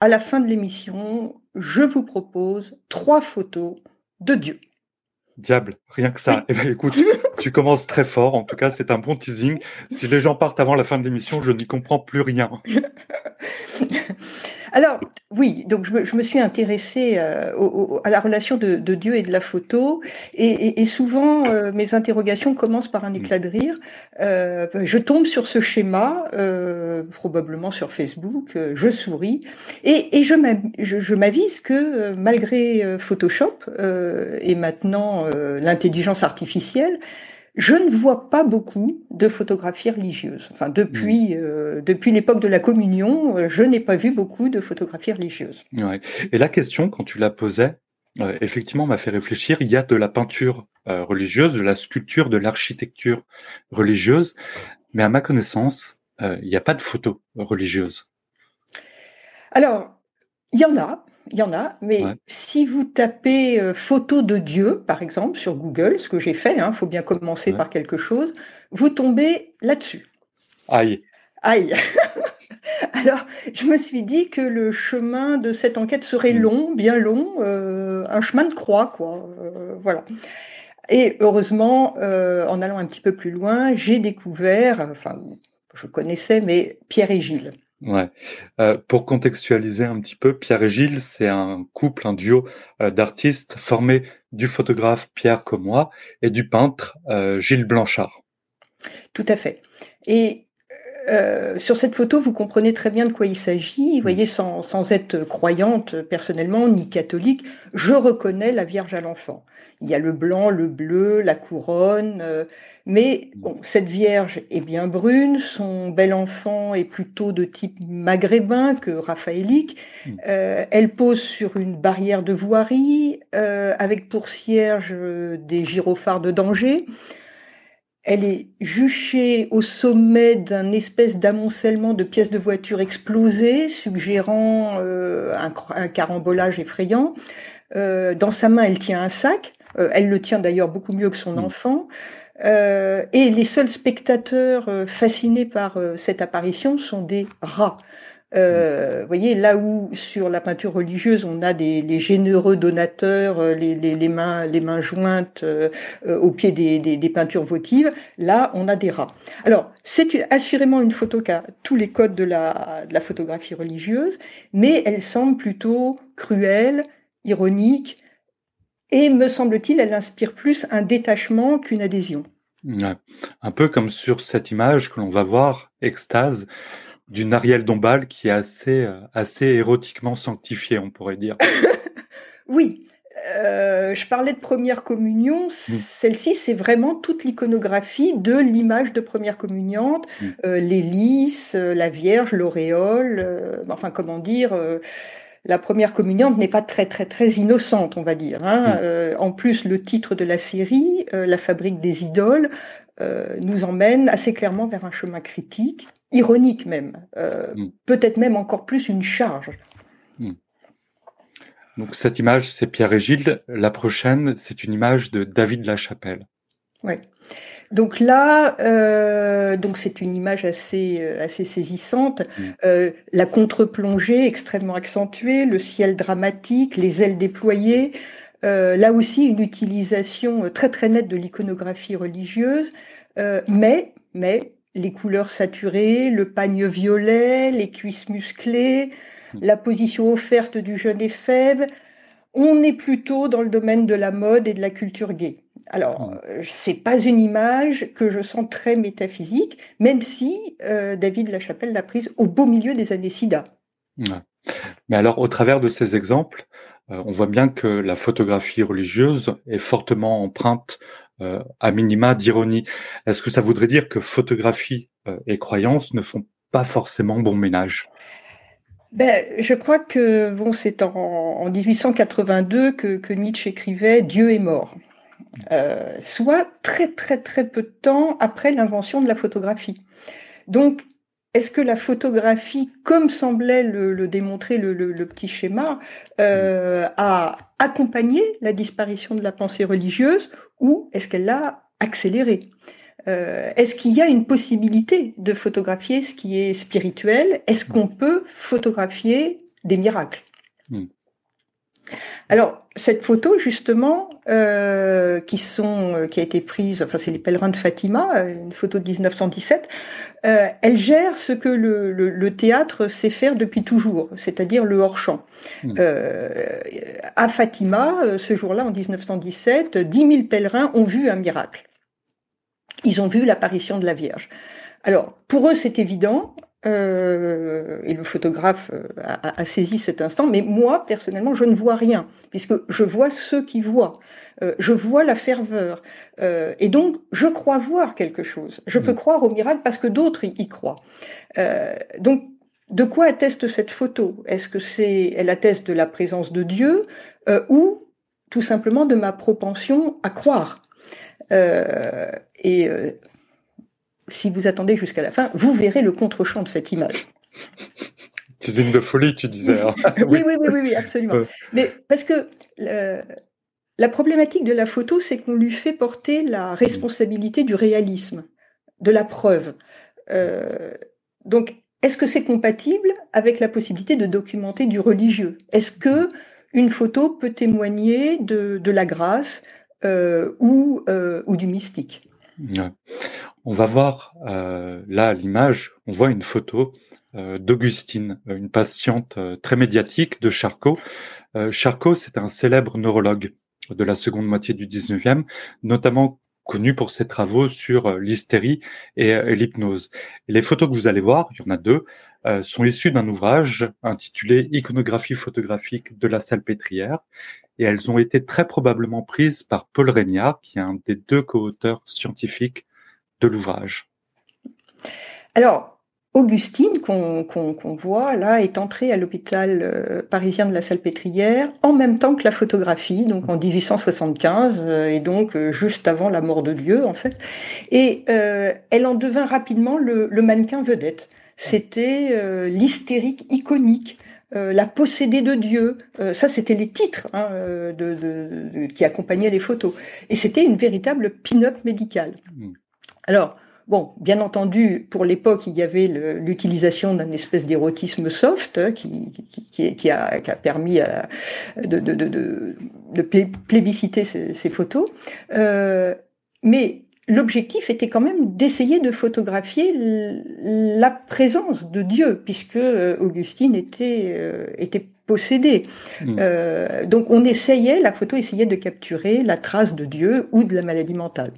à la fin de l'émission, je vous propose trois photos de Dieu. Diable, rien que ça. Eh ben, écoute, tu commences très fort. En tout cas, c'est un bon teasing. Si les gens partent avant la fin de l'émission, je n'y comprends plus rien. Alors, oui, donc je me, suis intéressée euh, à la relation de, Dieu et de la photo, et, souvent euh, mes interrogations commencent par un éclat de rire. Euh, je tombe sur ce schéma, probablement sur Facebook, je souris, et, je m'avise que malgré Photoshop et maintenant l'intelligence artificielle, je ne vois pas beaucoup de photographies religieuses. Enfin, depuis hmm. euh, depuis l'époque de la communion, euh, je n'ai pas vu beaucoup de photographies religieuses. Ouais. Et la question, quand tu la posais, euh, effectivement, m'a fait réfléchir. Il y a de la peinture religieuse, de la sculpture, de l'architecture religieuse, mais à ma connaissance, il n'y a pas de photos religieuses. Alors, il y en a, il y en a, mais si vous tapez euh, photo de Dieu, par exemple, sur Google, ce que j'ai fait, il hein, faut bien commencer par quelque chose, vous tombez là-dessus. Aïe. Aïe. Alors, je me suis dit que le chemin de cette enquête serait hmm. long, bien long, euh, un chemin de croix, quoi. Euh, voilà. Et heureusement, en allant un petit peu plus loin, j'ai découvert, enfin, je connaissais, mais Pierre et Gilles. Ouais. Euh, pour contextualiser un petit peu, Pierre et Gilles, c'est un couple, un duo euh, d'artistes formé du photographe Pierre comme moi et du peintre euh, Gilles Blanchard. Tout à fait. Et euh, sur cette photo, vous comprenez très bien de quoi il s'agit. Vous mm. voyez, sans, sans être croyante personnellement, ni catholique, je reconnais la Vierge à l'enfant. Il y a le blanc, le bleu, la couronne, euh, mais mm. bon, cette Vierge est bien brune, son bel enfant est plutôt de type maghrébin que raphaélique. Mm. Euh, elle pose sur une barrière de voirie, avec pour cierge des gyrophares de danger. Elle est juchée au sommet d'un espèce d'amoncellement de pièces de voiture explosées, suggérant euh, un, carambolage effrayant. Euh, dans sa main, elle tient un sac. Euh, elle le tient d'ailleurs beaucoup mieux que son mmh. enfant. et les seuls spectateurs fascinés par cette apparition sont des rats. Euh, vous voyez, là où sur la peinture religieuse, on a des les généreux donateurs, euh, les, mains, les mains jointes euh, au pied des, peintures votives, là, on a des rats. Alors, c'est assurément une photo qui a tous les codes de la, de la photographie religieuse, mais elle semble plutôt cruelle, ironique, et me semble-t-il, elle inspire plus un détachement qu'une adhésion. Un peu comme sur cette image que l'on va voir, extase, d'une Ariel Dombal qui est assez, euh, assez érotiquement sanctifiée, on pourrait dire. oui. Euh, je parlais de première communion. Mm. Celle-ci, c'est vraiment toute l'iconographie de l'image de première communiante, mm. euh, l'hélice, euh, la Vierge, l'auréole. enfin, comment dire la première communiante n'est pas très très très innocente, on va dire. Hein. Mm. en plus, le titre de la série, La fabrique des idoles, nous emmène assez clairement vers un chemin critique ironique même, euh, mm. peut-être même encore plus une charge. Mm. Donc cette image, c'est Pierre et Gilles. La prochaine, c'est une image de David Lachapelle. Oui. Donc là, euh, donc c'est une image assez euh, assez saisissante. Mm. la contre-plongée extrêmement accentuée, le ciel dramatique, les ailes déployées. là aussi, une utilisation très très nette de l'iconographie religieuse, mais mais les couleurs saturées, le pagne violet, les cuisses musclées, hmm. la position offerte du jeune éphèbe. On est plutôt dans le domaine de la mode et de la culture gay. Alors, hmm. euh, c'est pas une image que je sens très métaphysique, même si euh, David Lachapelle l'a prise au beau milieu des années SIDA. Mais alors, au travers de ces exemples, euh, on voit bien que la photographie religieuse est fortement empreinte euh, à minima d'ironie. Est-ce que ça voudrait dire que photographie euh, et croyance ne font pas forcément bon ménage? Ben, je crois que bon, c'est en, en 1882 que, que, Nietzsche écrivait Dieu est mort, euh, soit très très très peu de temps après l'invention de la photographie. Donc est-ce que la photographie, comme semblait le, démontrer le, petit schéma, euh, a accompagné la disparition de la pensée religieuse ou est-ce qu'elle l'a accélérée? Euh, Est-ce qu'il y a une possibilité de photographier ce qui est spirituel? Est-ce qu'on peut photographier des miracles? Hmm. Alors, cette photo, justement, euh, qui, sont, euh, qui a été prise, enfin, c'est les pèlerins de Fatima, euh, une photo de 1917, elle gère ce que le, théâtre sait faire depuis toujours, c'est-à-dire le hors-champ. Hmm. à Fatima, ce jour-là, en 1917, 10 000 pèlerins ont vu un miracle. Ils ont vu l'apparition de la Vierge. Alors, pour eux, c'est évident, euh, et le photographe euh, a, saisi cet instant, mais moi, personnellement, je ne vois rien, puisque je vois ceux qui voient. Euh, je vois la ferveur. et donc, je crois voir quelque chose. Je peux mm. croire au miracle parce que d'autres y, croient. donc, de quoi atteste cette photo? Est-ce que c'est, elle atteste de la présence de Dieu ou tout simplement de ma propension à croire? Et si vous attendez jusqu'à la fin, vous verrez le contre-champ de cette image. C'est une de folie, tu disais. Hein. oui, oui, oui, oui, absolument. Mais parce que la problématique de la photo, c'est qu'on lui fait porter la responsabilité du réalisme, de la preuve. Euh, donc, est-ce que c'est compatible avec la possibilité de documenter du religieux? Est-ce que une photo peut témoigner de, la grâce euh, ou, euh, ou du mystique? On va voir euh, là l'image, on voit une photo euh, d'Augustine, une patiente euh, très médiatique de Charcot. Charcot, c'est un célèbre neurologue de la seconde moitié du 19e, notamment connu pour ses travaux sur l'hystérie et, l'hypnose. les photos que vous allez voir, il y en a deux, sont issues d'un ouvrage intitulé Iconographie photographique de la salpêtrière et elles ont été très probablement prises par Paul Régnard, qui est un des deux co-auteurs scientifiques de l'ouvrage Alors, Augustine, qu'on voit là, est entrée à l'hôpital euh, parisien de la Salpêtrière en même temps que la photographie, donc en 1875, euh, et donc euh, juste avant la mort de Dieu, en fait. Et elle en devint rapidement le, mannequin vedette. C'était l'hystérique iconique. La possédée de Dieu, ça c'était les titres hein, de, qui accompagnaient les photos. Et c'était une véritable pin-up médicale. Mm. Alors, bon, bien entendu, pour l'époque, il y avait l'utilisation d'un espèce d'érotisme soft hein, qui, a, permis de, plébisciter ces, photos. Euh, mais l'objectif était quand même d'essayer de photographier la présence de Dieu, puisque euh, Augustine était, euh, était possédée. Mmh. donc on essayait, la photo essayait de capturer la trace de Dieu ou de la maladie mentale.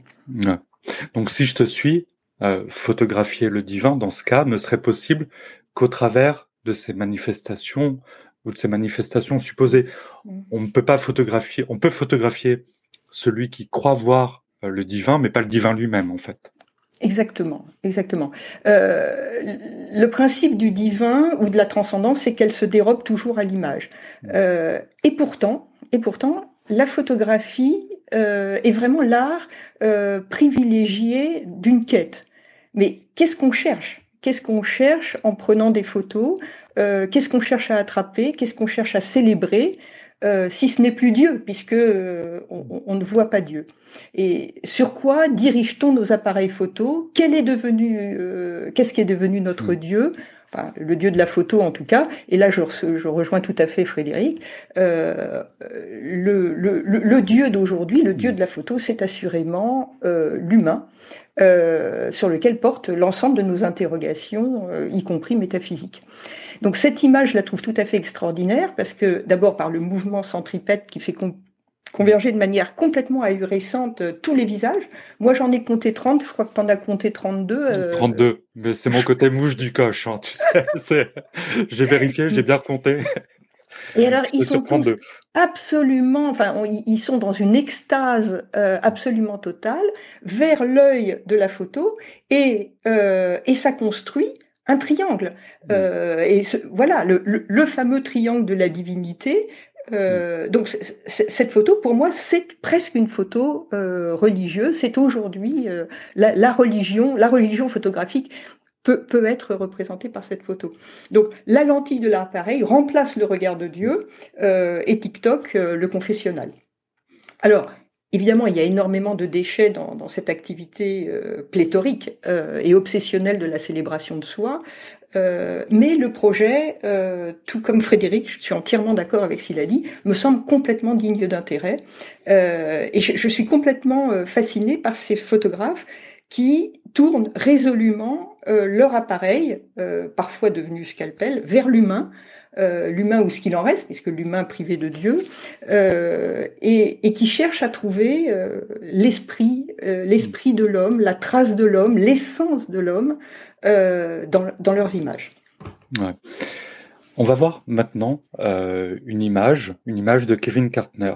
Donc si je te suis, euh, photographier le divin, dans ce cas, ne serait possible qu'au travers de ces manifestations ou de ces manifestations supposées. Mm. On ne peut pas photographier, on peut photographier celui qui croit voir euh, le divin, mais pas le divin lui-même, en fait. Exactement, exactement. Euh, le principe du divin ou de la transcendance, c'est qu'elle se dérobe toujours à l'image. Mm. et pourtant, et pourtant, la photographie euh, est vraiment l'art euh, privilégié d'une quête. Mais qu'est-ce qu'on cherche? Qu'est-ce qu'on cherche en prenant des photos? Euh, Qu'est-ce qu'on cherche à attraper? Qu'est-ce qu'on cherche à célébrer? Si ce n'est plus Dieu, puisque on, ne voit pas Dieu. Et sur quoi dirige-t-on nos appareils photos Quel est devenu, qu'est-ce qui est devenu notre mm. Dieu? Le dieu de la photo en tout cas, et là je, je rejoins tout à fait Frédéric, euh, le, le, le, dieu d'aujourd'hui, le dieu de la photo, c'est assurément euh, l'humain, euh, sur lequel porte l'ensemble de nos interrogations, euh, y compris métaphysiques. Donc cette image, je la trouve tout à fait extraordinaire, parce que d'abord par le mouvement centripète qui fait converger de manière complètement ahurissante euh, tous les visages. Moi, j'en ai compté 30, je crois que tu en as compté 32. 32, euh, mais c'est mon côté mouche du coche, hein, tu sais. J'ai vérifié, j'ai bien compté. Et alors, ils sont tous absolument, enfin, ils sont dans une extase euh, absolument totale vers l'œil de la photo et, et ça construit un triangle. Mmh. et voilà, le, le, fameux triangle de la divinité euh, donc cette photo, pour moi, c'est presque une photo euh, religieuse. C'est aujourd'hui euh, la, religion, la religion photographique peut, peut être représentée par cette photo. Donc la lentille de l'appareil remplace le regard de Dieu et TikTok le confessionnal. Alors Évidemment, il y a énormément de déchets dans, cette activité pléthorique et obsessionnelle de la célébration de soi. mais le projet, tout comme Frédéric, je suis entièrement d'accord avec ce qu'il a dit, me semble complètement digne d'intérêt. et je, je, suis complètement fascinée par ces photographes qui tournent résolument leur appareil, parfois devenu scalpel, vers l'humain, euh, l'humain ou ce qu'il en reste, puisque l'humain privé de Dieu, euh, et, qui cherche à trouver euh, l'esprit, l'esprit de l'homme, la trace de l'homme, l'essence de l'homme dans, dans, leurs images. On va voir maintenant une image, une image de Kevin Kartner,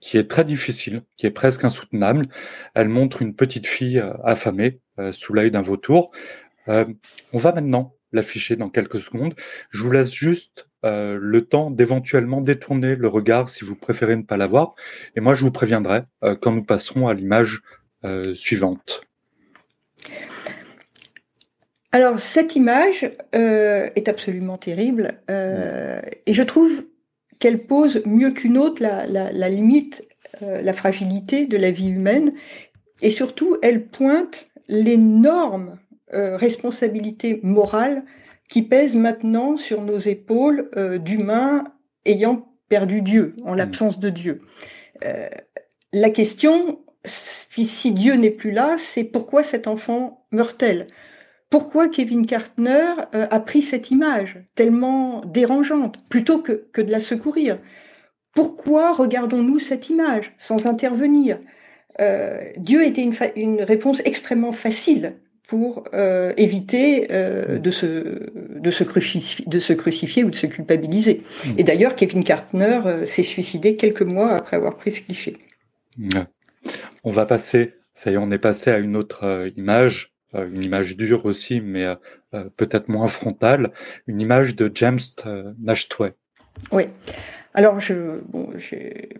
qui est très difficile, qui est presque insoutenable. Elle montre une petite fille affamée sous l'œil d'un vautour. on va maintenant l'afficher dans quelques secondes. Je vous laisse juste euh, le temps d'éventuellement détourner le regard si vous préférez ne pas l'avoir. Et moi, je vous préviendrai euh, quand nous passerons à l'image euh, suivante. Alors, cette image est absolument terrible et je trouve qu'elle pose mieux qu'une autre la, la limite, la fragilité de la vie humaine et surtout, elle pointe l'énorme responsabilité morale qui pèse maintenant sur nos épaules euh, d'humains ayant perdu Dieu, en mm. l'absence de Dieu. Euh, la question, si Dieu n'est plus là, c'est pourquoi cet enfant meurt-elle? Pourquoi Kevin Kartner euh, a pris cette image tellement dérangeante plutôt que, que de la secourir? Pourquoi regardons-nous cette image sans intervenir? Dieu était une, une réponse extrêmement facile pour euh, éviter euh, de, se, de, se crucifier, de se crucifier ou de se culpabiliser. Mmh. Et d'ailleurs, Kevin Kartner euh, s'est suicidé quelques mois après avoir pris ce cliché. On va passer, ça y est, on est passé à une autre image, une image dure aussi, mais peut-être moins frontale, une image de James Nashtway. Oui. Alors,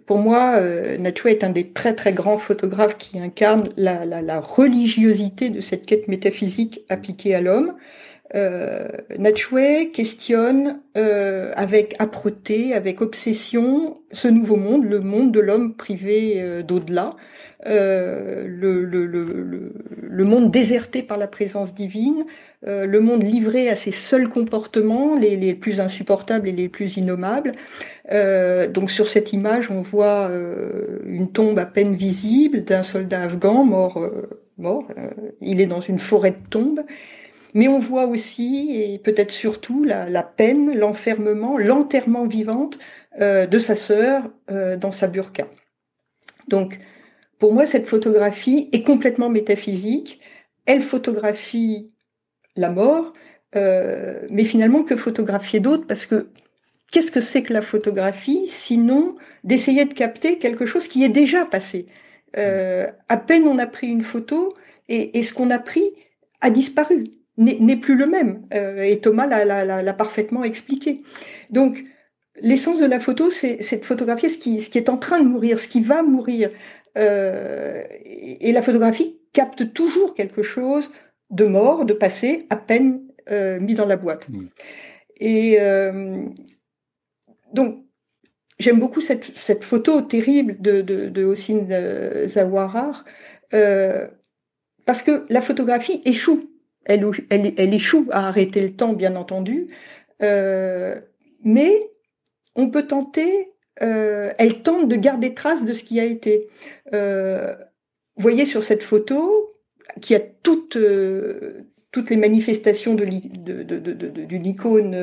pour moi, euh, est un des très très grands photographes qui incarne la religiosité de cette quête métaphysique appliquée à l'homme. Euh, questionne euh, avec âpreté, avec obsession, ce nouveau monde, le monde de l'homme privé euh, d'au-delà, euh, le, le, le, le, monde déserté par la présence divine, euh, le monde livré à ses seuls comportements, les, les plus insupportables et les plus innommables. Euh, donc sur cette image, on voit une tombe à peine visible d'un soldat afghan mort. mort. il est dans une forêt de tombes. Mais on voit aussi, et peut-être surtout, la, peine, l'enfermement, l'enterrement vivante de sa sœur dans sa burqa. Donc, pour moi, cette photographie est complètement métaphysique. Elle photographie la mort, euh, mais finalement, que photographier d'autre Parce que qu'est-ce que c'est que la photographie sinon d'essayer de capter quelque chose qui est déjà passé? Euh, À peine on a pris une photo et, ce qu'on a pris a disparu, n'est plus le même. Euh, et Thomas l'a parfaitement expliqué. Donc, L'essence de la photo, c'est de photographier ce qui, ce qui est en train de mourir, ce qui va mourir. Euh, et la photographie capte toujours quelque chose de mort, de passé, à peine euh, mis dans la boîte. Et euh, donc, j'aime beaucoup cette, cette, photo terrible de, de, de Hossein Zawarar, parce que la photographie échoue. Elle, elle, elle, échoue à arrêter le temps, bien entendu, mais on peut tenter euh, elle tente de garder trace de ce qui a été. Euh, vous voyez sur cette photo qui a toutes, euh, toutes les manifestations d'une de, de, icône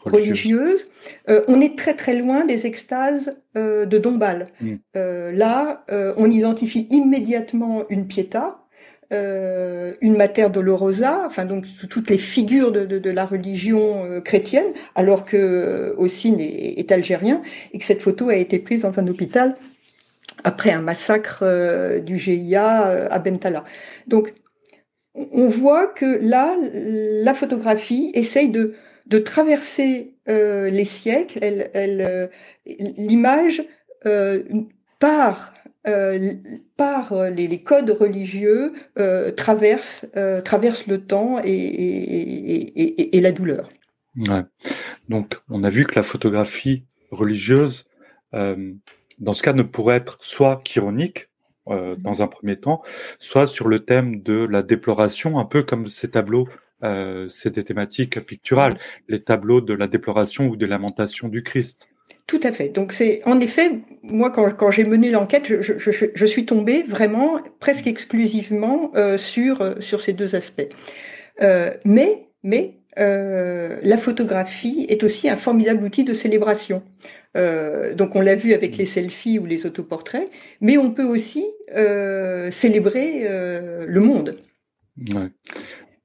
religieuse. on est très très loin des extases de Dombal. Mm. là, on identifie immédiatement une piéta, euh, une Mater Dolorosa, enfin donc toutes les figures de, la religion euh, chrétienne, alors que euh, Ossine est, algérien et que cette photo a été prise dans un hôpital après un massacre du GIA à Bentala. Donc on voit que là, la photographie essaye de, de traverser les siècles. Elle, l'image part euh, par euh, les, codes religieux euh, traverse, traverse le temps et, et, et, la douleur. Ouais. Donc, on a vu que la photographie religieuse, dans ce cas, ne pourrait être soit chironique, dans un premier temps, soit sur le thème de la déploration, un peu comme ces tableaux c'est des thématiques picturales, les tableaux de la déploration ou des lamentations du Christ. Tout à fait. Donc c'est en effet, moi quand, j'ai mené l'enquête, je, suis tombée vraiment presque exclusivement euh, sur euh, sur ces deux aspects. Euh, mais la photographie est aussi un formidable outil de célébration. Donc on l'a vu avec les selfies ou les autoportraits, mais on peut aussi célébrer le monde.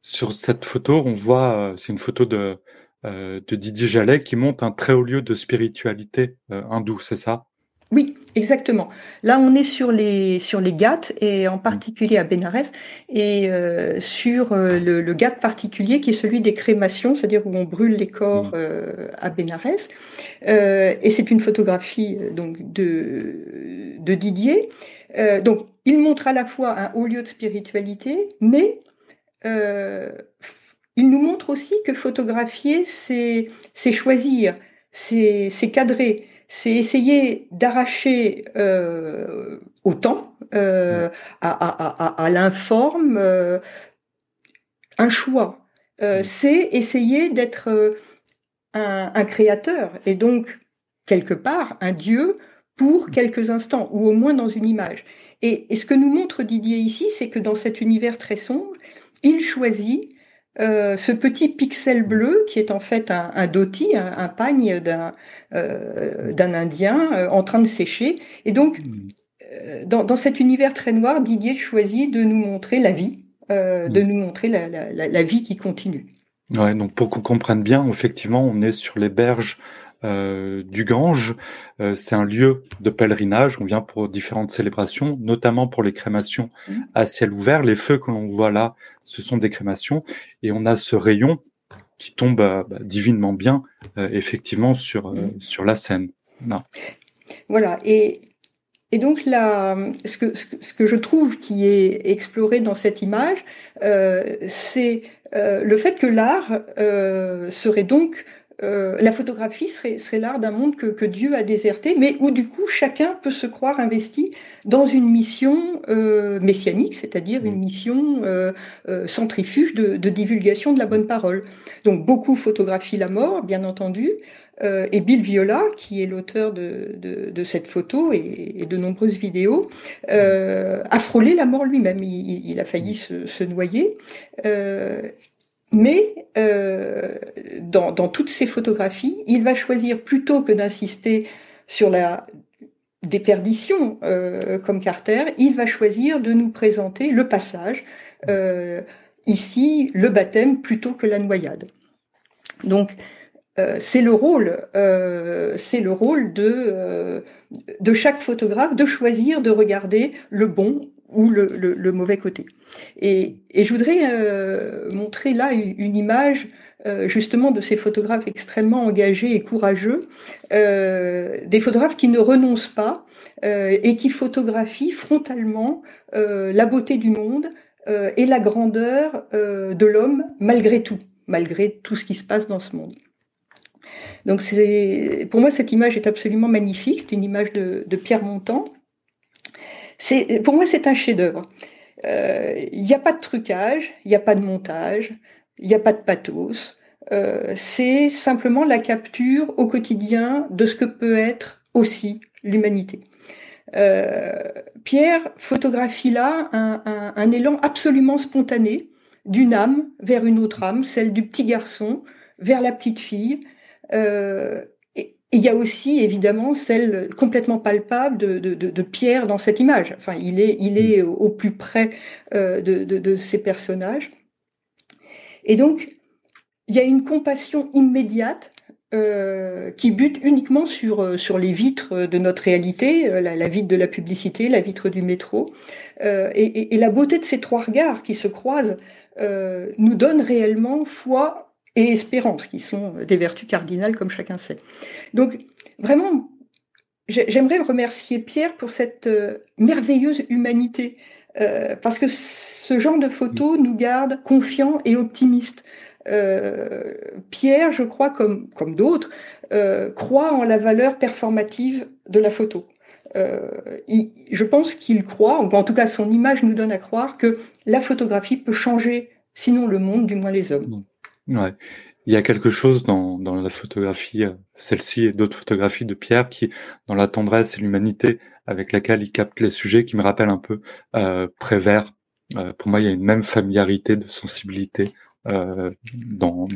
Sur cette photo, on voit, c'est une photo de de Didier Jallet qui monte un très haut lieu de spiritualité euh, hindoue, c'est ça? Oui, exactement. Là, on est sur les sur les Ghats et en particulier à Bénarès et euh, sur le, le Ghat particulier qui est celui des crémations, c'est-à-dire où on brûle les corps mm. à Bénarès. et c'est une photographie donc de de Didier. donc, il montre à la fois un haut lieu de spiritualité, mais il nous montre aussi que photographier, c'est choisir, c'est cadrer, c'est essayer d'arracher euh, au temps, euh, à, l'informe, euh, un choix. c'est essayer d'être un, créateur et donc, quelque part, un Dieu pour quelques instants, ou au moins dans une image. et ce que nous montre Didier ici, c'est que dans cet univers très sombre, il choisit euh, ce petit pixel bleu qui est en fait un, un doti, un, pagne d'un euh, Indien euh, en train de sécher. Et donc, hmm. dans, dans, cet univers très noir, Didier choisit de nous montrer la vie, de hmm. nous montrer la, la, la, vie qui continue. Ouais, donc pour qu'on comprenne bien, effectivement, on est sur les berges euh, du Gange. Euh, c'est un lieu de pèlerinage. On vient pour différentes célébrations, notamment pour les crémations mmh. à ciel ouvert. Les feux que l'on voit là, ce sont des crémations. Et on a ce rayon qui tombe euh, bah, divinement bien, effectivement, sur, mmh. sur la scène. Non. Voilà. Et, et donc là, ce que, ce que je trouve qui est exploré dans cette image, c'est le fait que l'art serait donc euh, la photographie serait, serait l'art d'un monde que, que, Dieu a déserté, mais où du coup chacun peut se croire investi dans une mission euh, messianique, c'est-à-dire une mm. mission euh, euh, centrifuge de, de, divulgation de la bonne parole. Donc beaucoup photographient la mort, bien entendu, euh, et Bill Viola, qui est l'auteur de, de, de, cette photo et, et, de nombreuses vidéos, a frôlé la mort lui-même. Il, il, a failli se, se noyer. Mais euh, dans, toutes ces photographies, il va choisir plutôt que d'insister sur la déperdition euh, comme Carter, il va choisir de nous présenter le passage, euh, ici le baptême plutôt que la noyade. Donc c'est le rôle, c'est le rôle de, de chaque photographe de choisir de regarder le bon ou le, mauvais côté. Et, je voudrais euh, montrer là une, image euh, justement de ces photographes extrêmement engagés et courageux, euh, des photographes qui ne renoncent pas et qui photographient frontalement la beauté du monde et la grandeur de l'homme malgré tout, malgré tout ce qui se passe dans ce monde. Donc pour moi, cette image est absolument magnifique. C'est une image de, de Pierre Montand pour moi, c'est un chef-d'œuvre. Il euh, n'y a pas de trucage, il n'y a pas de montage, il n'y a pas de pathos. Euh, c'est simplement la capture au quotidien de ce que peut être aussi l'humanité. Euh, Pierre photographie là un, élan absolument spontané d'une âme vers une autre âme, celle du petit garçon vers la petite fille. Il y a aussi évidemment celle complètement palpable de, de, de, Pierre dans cette image. Enfin, il est, il est au plus près euh, de, de, ces personnages. Et donc, il y a une compassion immédiate euh, qui bute uniquement sur, euh, sur les vitres de notre réalité, la, la vitre de la publicité, la vitre du métro. Euh, et, et, et, la beauté de ces trois regards qui se croisent nous donne réellement foi et espérance, qui sont des vertus cardinales, comme chacun sait. Donc, vraiment, j'aimerais remercier Pierre pour cette euh, merveilleuse humanité, euh, parce que ce genre de photos nous garde confiants et optimistes. Euh, Pierre, je crois, comme, comme d'autres, croit en la valeur performative de la photo. Je pense qu'il croit, ou en tout cas son image nous donne à croire que la photographie peut changer sinon le monde, du moins les hommes. Ouais. Il y a quelque chose dans, dans la photographie, euh, celle-ci et d'autres photographies de Pierre, qui, dans la tendresse et l'humanité avec laquelle il capte les sujets, qui me rappelle un peu euh, Prévert. Euh, pour moi, il y a une même familiarité de sensibilité euh, dans,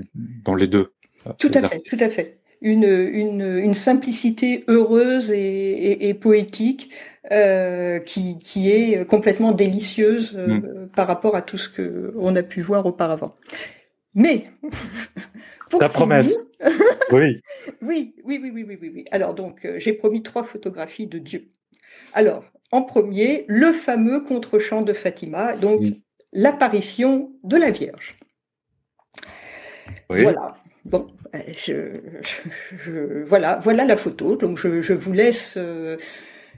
dans les deux. Euh, tout à fait, tout à fait. Une, une, une simplicité heureuse et, et, et poétique euh, qui, qui, est complètement délicieuse euh, mm. par rapport à tout ce que on a pu voir auparavant. Mais pour ta promesse. oui. oui. Oui, oui, oui, oui, oui, oui. Alors donc euh, j'ai promis trois photographies de Dieu. Alors en premier, le fameux contre-champ de Fatima, donc l'apparition de la Vierge. Oui. Voilà. Bon, euh, je, je, voilà, voilà la photo. Donc je, je vous laisse. Euh,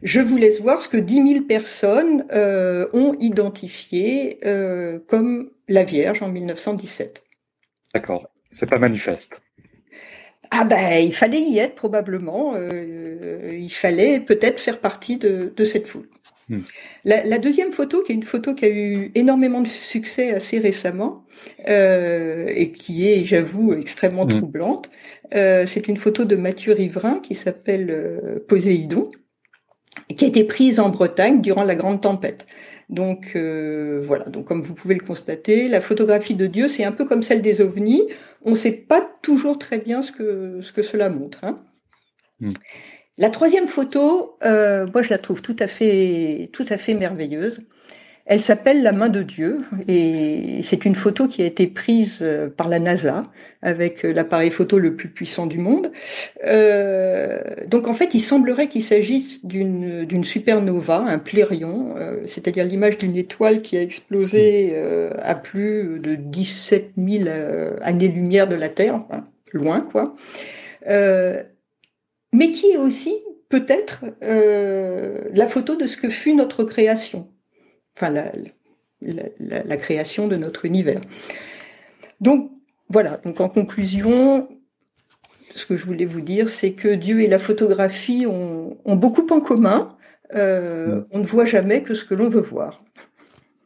je vous laisse voir ce que 10 000 personnes euh, ont identifié euh, comme la Vierge en 1917. D'accord, c'est pas manifeste. Ah ben, il fallait y être probablement. Euh, il fallait peut-être faire partie de, de cette foule. Hmm. La, la, deuxième photo, qui est une photo qui a eu énormément de succès assez récemment euh, et qui est, j'avoue, extrêmement hmm. troublante, euh, c'est une photo de Mathieu Riverain qui s'appelle euh, Poséidon qui a été prise en Bretagne durant la grande tempête. Donc euh, voilà, donc comme vous pouvez le constater, la photographie de Dieu, c'est un peu comme celle des ovnis. On ne sait pas toujours très bien ce que, ce que cela montre. Hein. Hmm. La troisième photo, euh, moi je la trouve tout à fait, tout à fait merveilleuse. Elle s'appelle La main de Dieu et c'est une photo qui a été prise euh, par la NASA avec euh, l'appareil photo le plus puissant du monde. Euh, donc en fait, il semblerait qu'il s'agisse d'une supernova, un plérion, c'est-à-dire l'image d'une étoile qui a explosé à plus de 17 000 années-lumière de la Terre, enfin, loin quoi. mais qui est aussi peut-être la photo de ce que fut notre création enfin la, la, la, création de notre univers. Donc voilà, donc en conclusion, ce que je voulais vous dire, c'est que Dieu et la photographie ont, ont beaucoup en commun. Euh, mm. on ne voit jamais que ce que l'on veut voir.